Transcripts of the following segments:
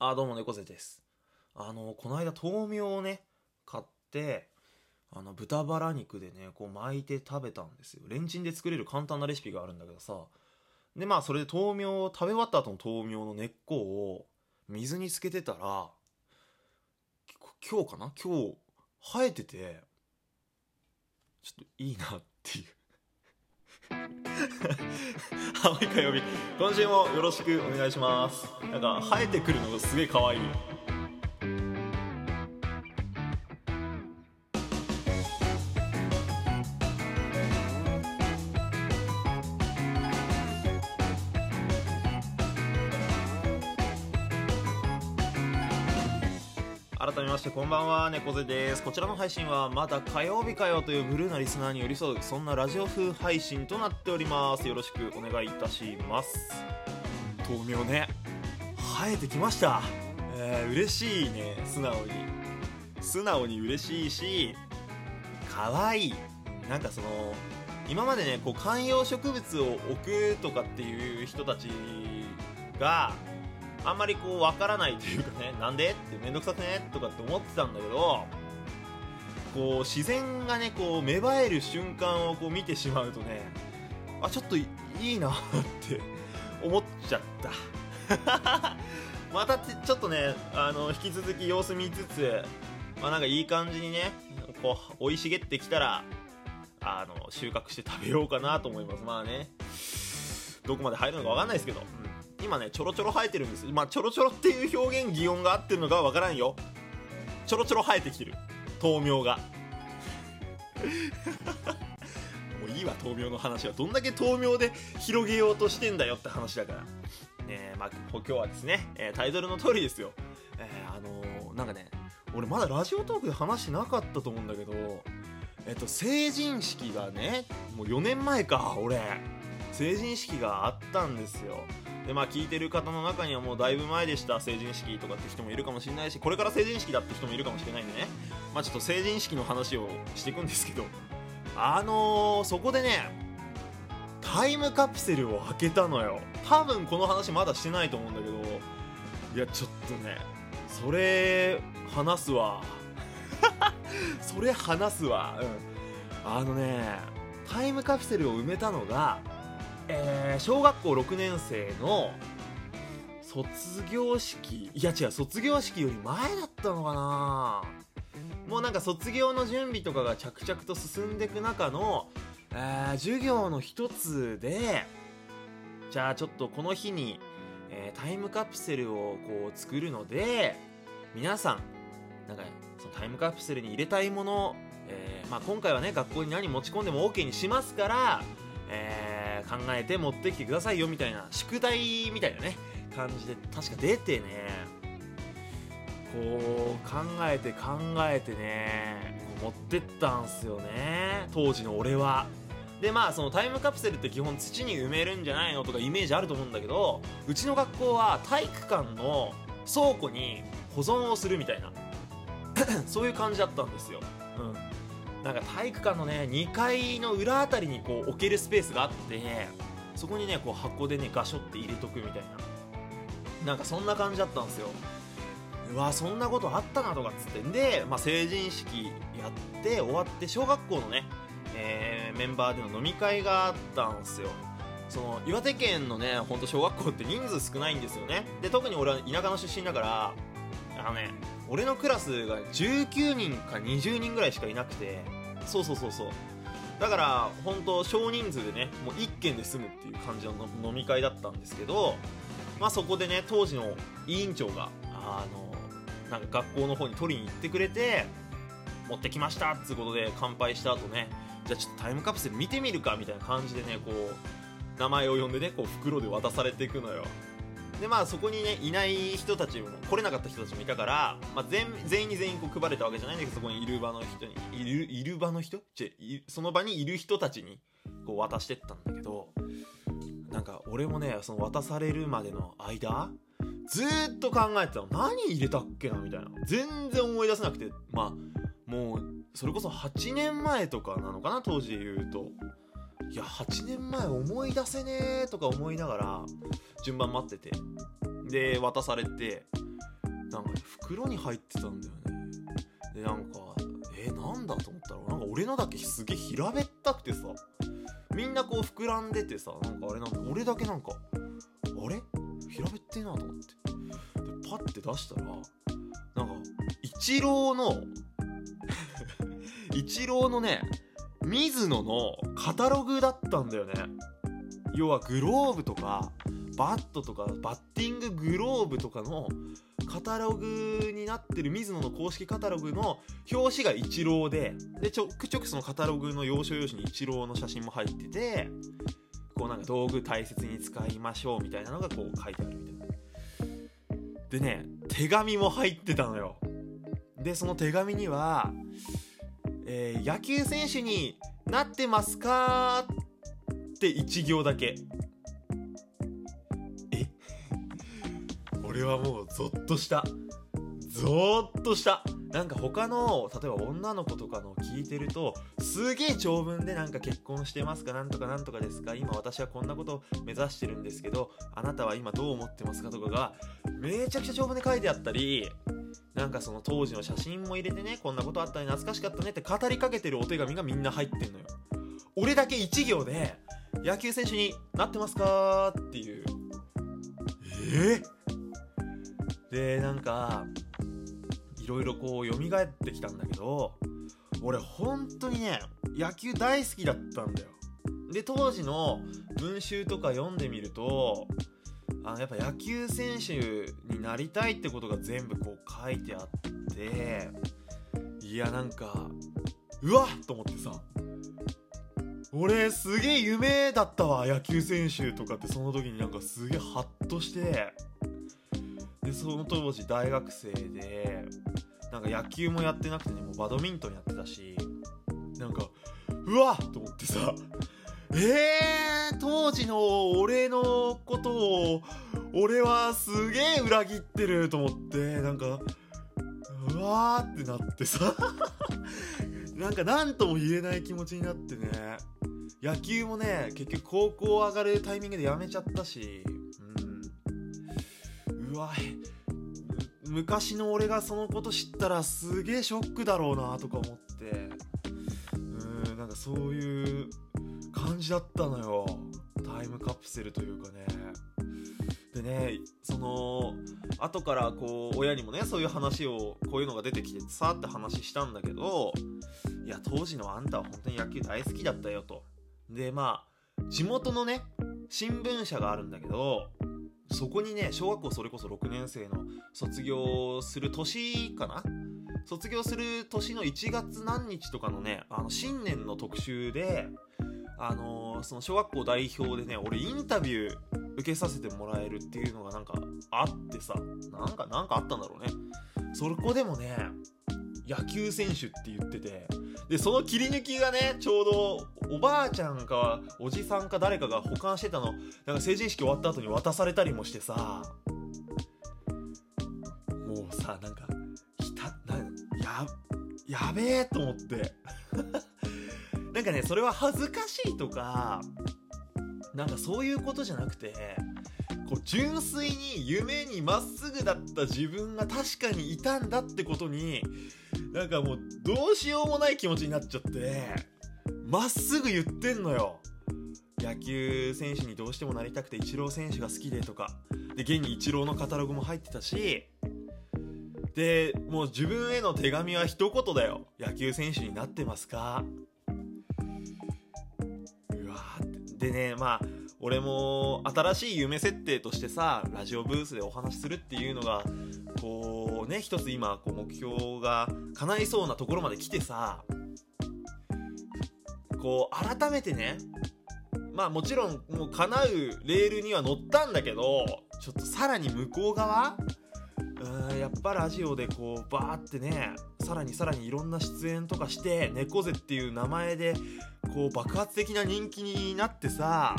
あ、どうも、猫背です。あの、この間、豆苗をね、買って、あの、豚バラ肉でね、こう巻いて食べたんですよ。レンチンで作れる簡単なレシピがあるんだけどさ。で、まあ、それで豆苗を、食べ終わった後の豆苗の根っこを、水につけてたら、今日かな？今日、生えてて、ちょっといいなっていう。青い火曜日今週もよろしくお願いします。なんか生えてくるのがすげえ可愛い。改めましてこんばんは猫背です。こちらの配信はまだ火曜日かよというブルーなリスナーに寄り添うそんなラジオ風配信となっております。よろしくお願いいたします。豆苗ね。生えてきました。えー、嬉しいね。素直に。素直に嬉しいし可愛い。なんかその今までねこう観葉植物を置くとかっていう人たちがあんまりこう分からないというかね なんで？って面倒くさくね？とかって思ってたんだけどこう自然がねこう芽生える瞬間をこう見てしまうとねあちょっといいなって 思っちゃった。またちょっとねあの引き続き様子見つつまあなんかいい感じにねこう生い茂ってきたらあの収穫して食べようかなと思います。まあねどこまで入るのか分かんないですけど、うん今ねちょろちょろ生えてるんです。まあちょろちょろっていう表現擬音が合ってるのかは分からんよ。ちょろちょろ生えてきてる。豆苗が。もういいわ豆苗の話は。どんだけ豆苗で広げようとしてんだよって話だから。ねえまあ今日はですね、えータイトルの通りですよ。えーあのーなんかね俺まだラジオトークで話してなかったと思うんだけどえっと成人式がねもう4年前か俺。成人式があったんですよ。でまあ聞いてる方の中にはもうだいぶ前でした。成人式とかって人もいるかもしれないしこれから成人式だって人もいるかもしれないんでね。まあちょっと成人式の話をしていくんですけどあのー、そこでねタイムカプセルを開けたのよ。多分この話まだしてないと思うんだけどいやちょっとねそれ話すわ。それ話すわ。うん。あのねタイムカプセルを埋めたのがえー小学校6年生の卒業式いや違う卒業式より前だったのかな。もうなんか卒業の準備とかが着々と進んでいく中の、えー授業の一つでじゃあちょっとこの日に、えータイムカプセルをこう作るので皆さんなんかそのタイムカプセルに入れたいもの、えーまあ、今回はね学校に何持ち込んでも OK にしますから、えー考えて持ってきてくださいよみたいな宿題みたいなね感じで確か出てねこう考えて考えてね持ってったんすよね当時の俺は。でまあそのタイムカプセルって基本土に埋めるんじゃないのとかイメージあると思うんだけどうちの学校は体育館の倉庫に保存をするみたいな そういう感じだったんですよ。なんか体育館のね2階の裏あたりにこう置けるスペースがあってそこにねこう箱でねガショって入れとくみたいな。なんかそんな感じだったんですよ。うわそんなことあったなとかっつって。んで、まあ、成人式やって終わって小学校のね、えーメンバーでの飲み会があったんですよ。その岩手県のねほんと小学校って人数少ないんですよね。で特に俺は田舎の出身だからあのね俺のクラスが19人か20人ぐらいしかいなくて。そうそうそうそう。だから本当少人数でねもう1軒で済むっていう感じの飲み会だったんですけどまあそこでね当時の委員長があのなんか学校の方に取りに行ってくれて持ってきましたっつうことで乾杯した後ねじゃあちょっとタイムカプセル見てみるかみたいな感じでねこう名前を呼んでねこう袋で渡されていくのよ。でまあそこにねいない人たちも来れなかった人たちもいたから、まあ、全全員に全員こう配れたわけじゃないんだけどそこにいる場の人にいるいる場の人？ちいその場にいる人たちにこう渡してったんだけどなんか俺もねその渡されるまでの間ずっと考えてたの。何入れたっけなみたいな。全然思い出せなくてまあもうそれこそ8年前とかなのかな当時で言うと。いや8年前思い出せねえとか思いながら順番待ってて。で渡されてなんかね袋に入ってたんだよね。でなんかえー、なんだと思ったらなんか俺のだけすげえ平べったくてさ。みんなこう膨らんでてさなんかあれなんだ俺だけなんかあれ？平べってえなと思って。でパッて出したらなんかイチローのイチローのね水野のカタログだったんだよね。要はグローブとかバットとかバッティンググローブとかのカタログになってる水野の公式カタログの表紙がイチローででちょくちょくそのカタログの要所要所にイチローの写真も入っててこうなんか道具大切に使いましょうみたいなのがこう書いてあるみたいな。でね手紙も入ってたのよ。でその手紙には、えー野球選手になってますか?」って1行だけ。え？俺はもうゾッとした。ゾーッとした。なんか他の例えば女の子とかの聞いてるとすげえ長文でなんか結婚してますか？なんとかなんとかですか？今私はこんなことを目指してるんですけどあなたは今どう思ってますか？とかがめちゃくちゃ長文で書いてあったりなんかその当時の写真も入れてねこんなことあったね懐かしかったねって語りかけてるお手紙がみんな入ってんのよ。俺だけ1行で野球選手になってますかっていう。えでなんかいろいろこう蘇ってきたんだけど俺本当にね野球大好きだったんだよ。で当時の文集とか読んでみるとあのやっぱ野球選手になりたいってことが全部こう書いてあっていやなんかうわっと思ってさ俺すげえ夢だったわ野球選手とかってその時になんかすげえハッとしてでその当時大学生でなんか野球もやってなくてねもうバドミントンやってたしなんかうわっと思ってさえー、当時の俺のことを俺はすげえ裏切ってると思ってなんかうわーってなってさ。なんか何とも言えない気持ちになってね。野球もね結局高校上がるタイミングでやめちゃったし。うん。うわ昔の俺がそのこと知ったらすげえショックだろうなとか思って。うんなんかそういう感じだったのよ。タイムカプセルというかね。でねその後からこう親にもねそういう話をこういうのが出てきてさーって話したんだけどいや当時のあんたは本当に野球大好きだったよと。でまあ地元のね新聞社があるんだけどそこにね小学校それこそ6年生の卒業する年かな？卒業する年の1月何日とかのねあの新年の特集であのーその小学校代表でね俺インタビュー受けさせてもらえるっていうのがなんかあってさなんかなんかあったんだろうね。そこでもね野球選手って言っててでその切り抜きがねちょうどおばあちゃんかおじさんか誰かが保管してたのなんか成人式終わった後に渡されたりもしてさもうさなんかひたなややべえと思って。なんかねそれは恥ずかしいとかなんかそういうことじゃなくてこう純粋に夢にまっすぐだった自分が確かにいたんだってことになんかもうどうしようもない気持ちになっちゃってまっすぐ言ってんのよ。野球選手にどうしてもなりたくてイチロー選手が好きでとか。で現にイチローのカタログも入ってたし。でもう自分への手紙は一言だよ。野球選手になってますか？でねまあ俺も新しい夢設定としてさラジオブースでお話しするっていうのがこうね一つ今こう目標が叶いそうなところまで来てさこう改めてねまあもちろんもう叶うレールには乗ったんだけどちょっとさらに向こう側うーんやっぱラジオでこうバーってねさらにさらにいろんな出演とかして猫背っていう名前でこう爆発的な人気になってさ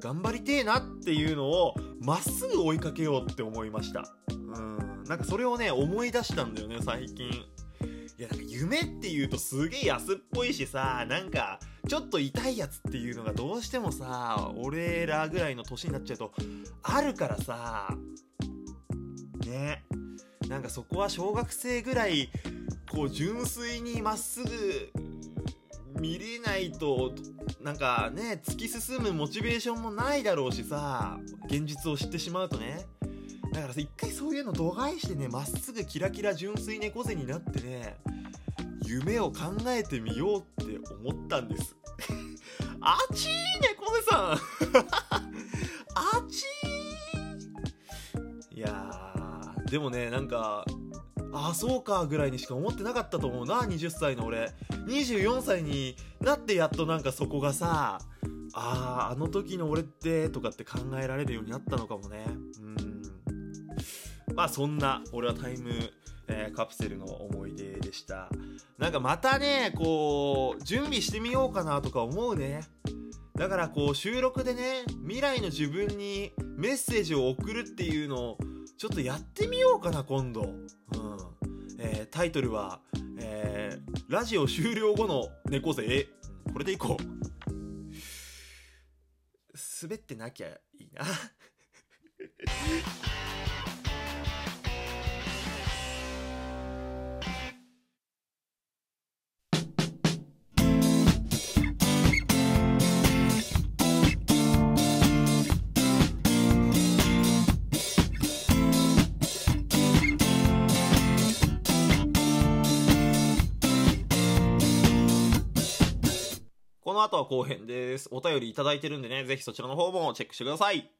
頑張りてえなっていうのをまっすぐ追いかけようって思いました。うん。なんかそれをね思い出したんだよね最近。いやなんか夢っていうとすげえ安っぽいしさなんかちょっと痛いやつっていうのがどうしてもさ俺らぐらいの年になっちゃうとあるからさ。ね。なんかそこは小学生ぐらいこう純粋にまっすぐ見れないとなんかね突き進むモチベーションもないだろうしさ現実を知ってしまうとね。だからさ一回そういうの度外してねまっすぐキラキラ純粋猫背になってね夢を考えてみようって思ったんです。あちー猫背さん！あちー！いやーでもねなんかああそうかぐらいにしか思ってなかったと思うな20歳の俺。24歳になってやっとなんかそこがさあああの時の俺ってとかって考えられるようになったのかもね。うん。まあそんな俺はタイム、えーカプセルの思い出でした。なんかまたねこう準備してみようかなとか思うね。だからこう収録でね未来の自分にメッセージを送るっていうのをちょっとやってみようかな今度、うん。えータイトルは、えーラジオ終了後の猫背」これでいこう。滑ってなきゃいいな。この後は後編です。お便りいただいてるんでね、ぜひそちらの方もチェックしてください。